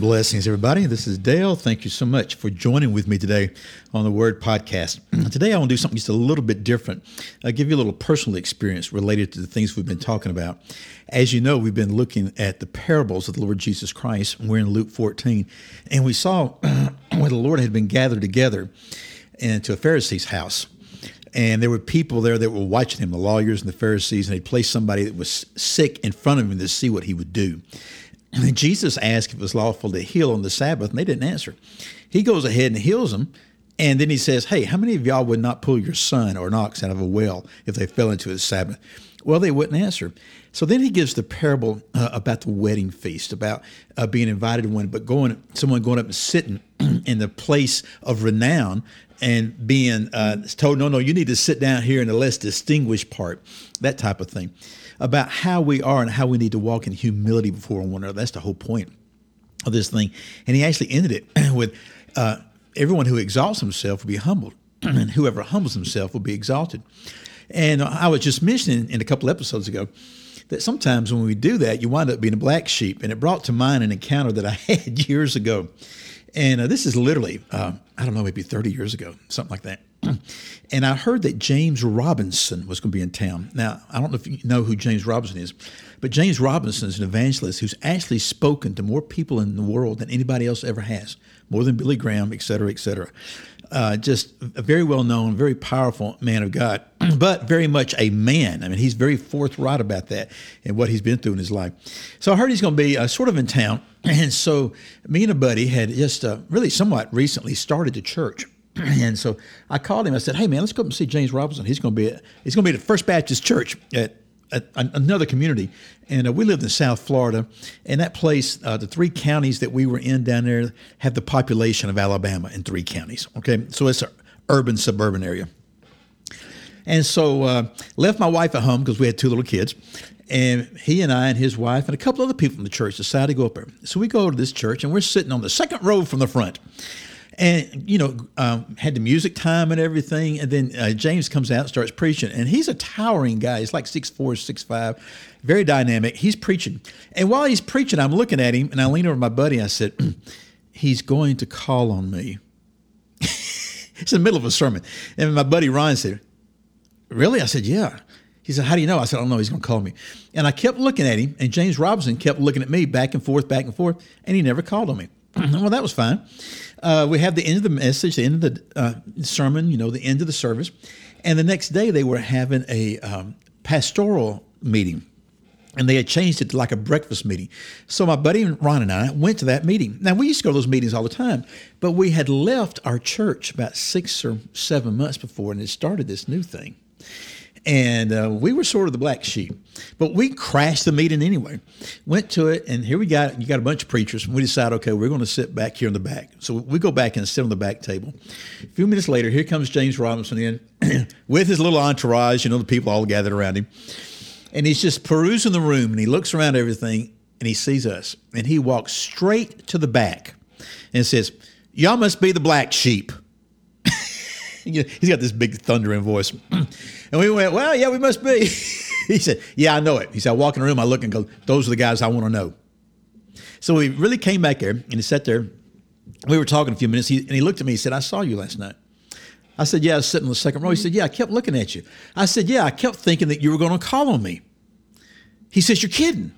Blessings, everybody. This is Dale. Thank you so much for joining with me today on the Word Podcast. today, I want to do something just a little bit different. I'll give you a little personal experience related to the things we've been talking about. As you know, we've been looking at the parables of the Lord Jesus Christ. We're in Luke 14, and we saw where the Lord had been gathered together into a Pharisee's house. And there were people there that were watching him, the lawyers and the Pharisees, and they placed somebody that was sick in front of him to see what he would do. And Jesus asked if it was lawful to heal on the Sabbath, and they didn't answer. He goes ahead and heals them, and then he says, Hey, how many of y'all would not pull your son or an ox out of a well if they fell into his Sabbath? Well, they wouldn't answer. So then he gives the parable uh, about the wedding feast, about uh, being invited to one, but going, someone going up and sitting in the place of renown and being uh, told, no, no, you need to sit down here in the less distinguished part, that type of thing about how we are and how we need to walk in humility before one another. That's the whole point of this thing. And he actually ended it with uh, everyone who exalts himself will be humbled, and whoever humbles himself will be exalted. And I was just mentioning in a couple episodes ago that sometimes when we do that, you wind up being a black sheep. And it brought to mind an encounter that I had years ago. And uh, this is literally, uh, I don't know, maybe 30 years ago, something like that. and I heard that James Robison was going to be in town. Now, I don't know if you know who James Robison is, but James Robison is an evangelist who's actually spoken to more people in the world than anybody else ever has, more than Billy Graham, et cetera, et cetera. Uh, just a very well known, very powerful man of God, but very much a man. I mean, he's very forthright about that and what he's been through in his life. So I heard he's going to be uh, sort of in town. And so me and a buddy had just uh, really somewhat recently started the church. and so I called him. I said, "Hey, man, let's go up and see James Robison. He's going to be at, he's going to be at First Baptist Church at, at another community." And uh, we lived in South Florida, and that place, uh, the three counties that we were in down there, had the population of Alabama in three counties. Okay, so it's an urban suburban area. And so uh, left my wife at home because we had two little kids, and he and I and his wife and a couple other people from the church decided to go up there. So we go to this church, and we're sitting on the second row from the front and you know um, had the music time and everything and then uh, james comes out and starts preaching and he's a towering guy he's like six four six five very dynamic he's preaching and while he's preaching i'm looking at him and i lean over my buddy i said he's going to call on me it's in the middle of a sermon and my buddy ryan said really i said yeah he said, How do you know? I said, I don't know. He's going to call me. And I kept looking at him, and James Robison kept looking at me back and forth, back and forth, and he never called on me. well, that was fine. Uh, we have the end of the message, the end of the uh, sermon, you know, the end of the service. And the next day they were having a um, pastoral meeting. And they had changed it to like a breakfast meeting. So my buddy Ron and I went to that meeting. Now, we used to go to those meetings all the time, but we had left our church about six or seven months before and it started this new thing and uh, we were sort of the black sheep. But we crashed the meeting anyway. Went to it, and here we got you got a bunch of preachers. And we decided, okay, we're going to sit back here in the back. So we go back and sit on the back table. A few minutes later, here comes James Robison in with his little entourage. You know, the people all gathered around him, and he's just perusing the room, and he looks around everything, and he sees us, and he walks straight to the back, and says, "Y'all must be the black sheep." He's got this big thundering voice. And we went, well, yeah, we must be. he said, yeah, I know it. He said, I walk in the room, I look and go, those are the guys I want to know. So we really came back there and he sat there. We were talking a few minutes he, and he looked at me. He said, I saw you last night. I said, yeah, I was sitting in the second row. He said, yeah, I kept looking at you. I said, yeah, I kept thinking that you were going to call on me. He says, you're kidding.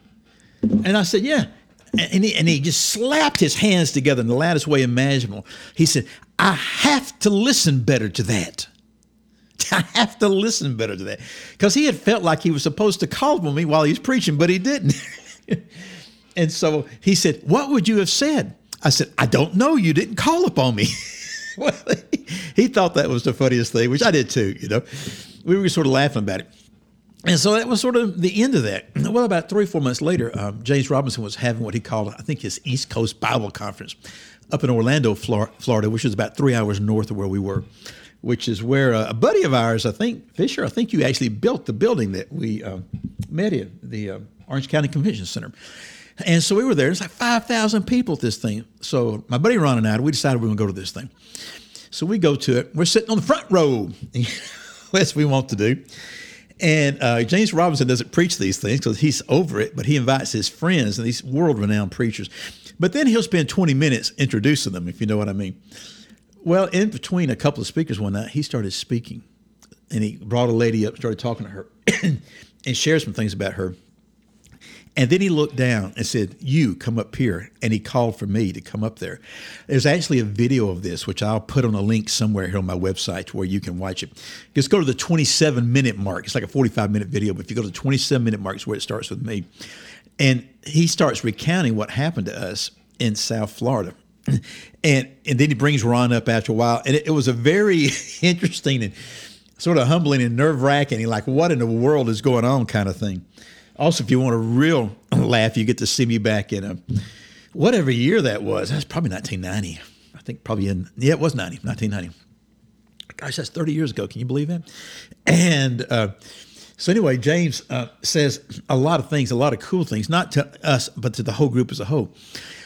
And I said, yeah. And he, and he just slapped his hands together in the loudest way imaginable. He said, I have to listen better to that. I have to listen better to that because he had felt like he was supposed to call on me while he was preaching, but he didn't. and so he said, What would you have said? I said, I don't know. You didn't call upon me. well, he thought that was the funniest thing, which I did too, you know. We were sort of laughing about it. And so that was sort of the end of that. Well, about three or four months later, um, James Robison was having what he called, I think, his East Coast Bible Conference up in Orlando, Florida, which is about three hours north of where we were which is where a buddy of ours, I think Fisher, I think you actually built the building that we uh, in the uh, Orange County Convention Center. And so we were there. It's like 5,000 people at this thing. So my buddy Ron and I, we decided we were going to go to this thing. So we go to it. We're sitting on the front row. What we want to do. And uh, James Robison doesn't preach these things because he's over it, but he invites his friends and these world renowned preachers. But then he'll spend 20 minutes introducing them, if you know what I mean. Well, in between a couple of speakers one night, he started speaking and he brought a lady up, started talking to her, and shared some things about her. And then he looked down and said, You come up here. And he called for me to come up there. There's actually a video of this, which I'll put on a link somewhere here on my website where you can watch it. Just go to the 27 minute mark. It's like a 45 minute video, but if you go to the 27 minute mark, it's where it starts with me. And he starts recounting what happened to us in South Florida. And, and then he brings Ron up after a while. And it, it was a very interesting and sort of humbling and nerve wracking. Like, what in the world is going on kind of thing. Also, if you want a real laugh, you get to see me back in a whatever year that was. That's probably 1990. I think probably in yeah, it was 90, 1990. Gosh, that's 30 years ago. Can you believe that? And uh, so anyway, James uh, says a lot of things, a lot of cool things, not to us, but to the whole group as a whole.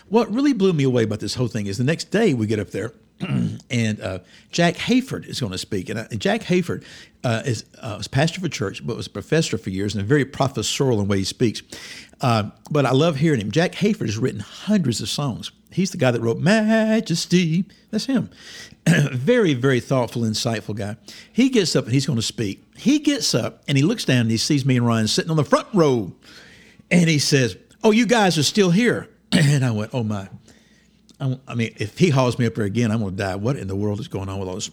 What really blew me away about this whole thing is the next day we get up there and uh, Jack Hayford is going to speak. And uh, Jack Hayford uh, is uh, was pastor a church, but was a professor for years and very professorial in the way he speaks. Uh, but I love hearing him. Jack Hayford has written hundreds of songs. He's the guy that wrote Majesty. That's him. very, very thoughtful, insightful guy. He gets up and he's going to speak. He gets up and he looks down and he sees me and Ryan sitting on the front row. And he says, Oh, you guys are still here. and I went, Oh, my. I mean, if he hauls me up there again, I'm going to die. What in the world is going on with all this?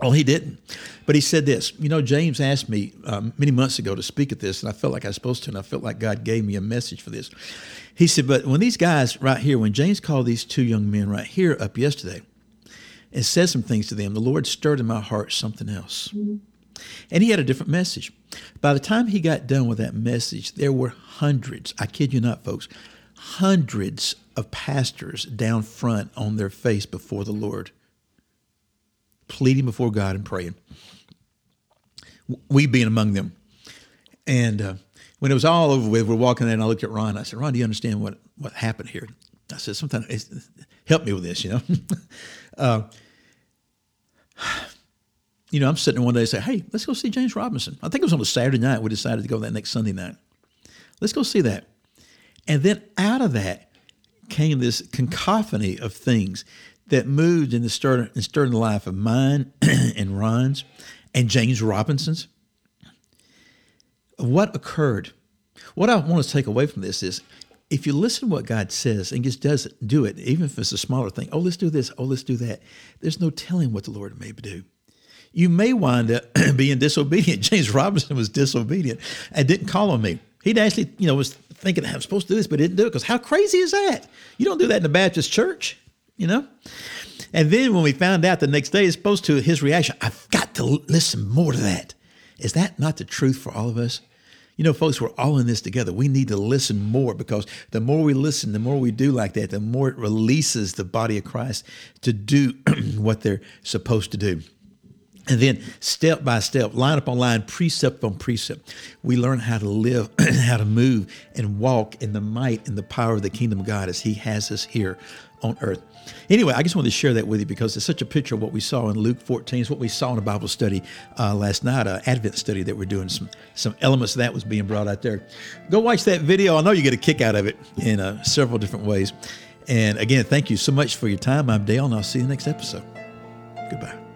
Well, he didn't. But he said this. You know, James asked me um, many months ago to speak at this, and I felt like I was supposed to, and I felt like God gave me a message for this. He said, But when these guys right here, when James called these two young men right here up yesterday and said some things to them, the Lord stirred in my heart something else. Mm-hmm. And he had a different message. By the time he got done with that message, there were hundreds, I kid you not, folks, hundreds of pastors down front on their face before the Lord, pleading before God and praying. We being among them. And uh, when it was all over with, we're walking there, and I looked at Ron. I said, Ron, do you understand what, what happened here? I said, sometimes help me with this, you know. uh, you know, I'm sitting there one day and say, hey, let's go see James Robison. I think it was on a Saturday night. We decided to go that next Sunday night. Let's go see that. And then out of that came this cacophony of things that moved in the in the life of mine and Ron's and James Robison's. What occurred? What I want to take away from this is if you listen to what God says and just does it, do it, even if it's a smaller thing, oh, let's do this, oh, let's do that, there's no telling what the Lord may do. You may wind up being disobedient. James Robison was disobedient and didn't call on me. He'd actually, you know, was thinking I'm supposed to do this, but didn't do it because how crazy is that? You don't do that in the Baptist church, you know. And then when we found out the next day, as opposed to his reaction, I've got to listen more to that. Is that not the truth for all of us? You know, folks, we're all in this together. We need to listen more because the more we listen, the more we do like that, the more it releases the body of Christ to do what they're supposed to do. And then step by step, line upon line, precept on precept, we learn how to live, how to move and walk in the might and the power of the kingdom of God as He has us here on earth. Anyway, I just wanted to share that with you because it's such a picture of what we saw in Luke 14. It's what we saw in a Bible study uh, last night, an Advent study that we're doing. Some some elements of that was being brought out there. Go watch that video. I know you get a kick out of it in uh, several different ways. And again, thank you so much for your time. I'm Dale, and I'll see you next episode. Goodbye.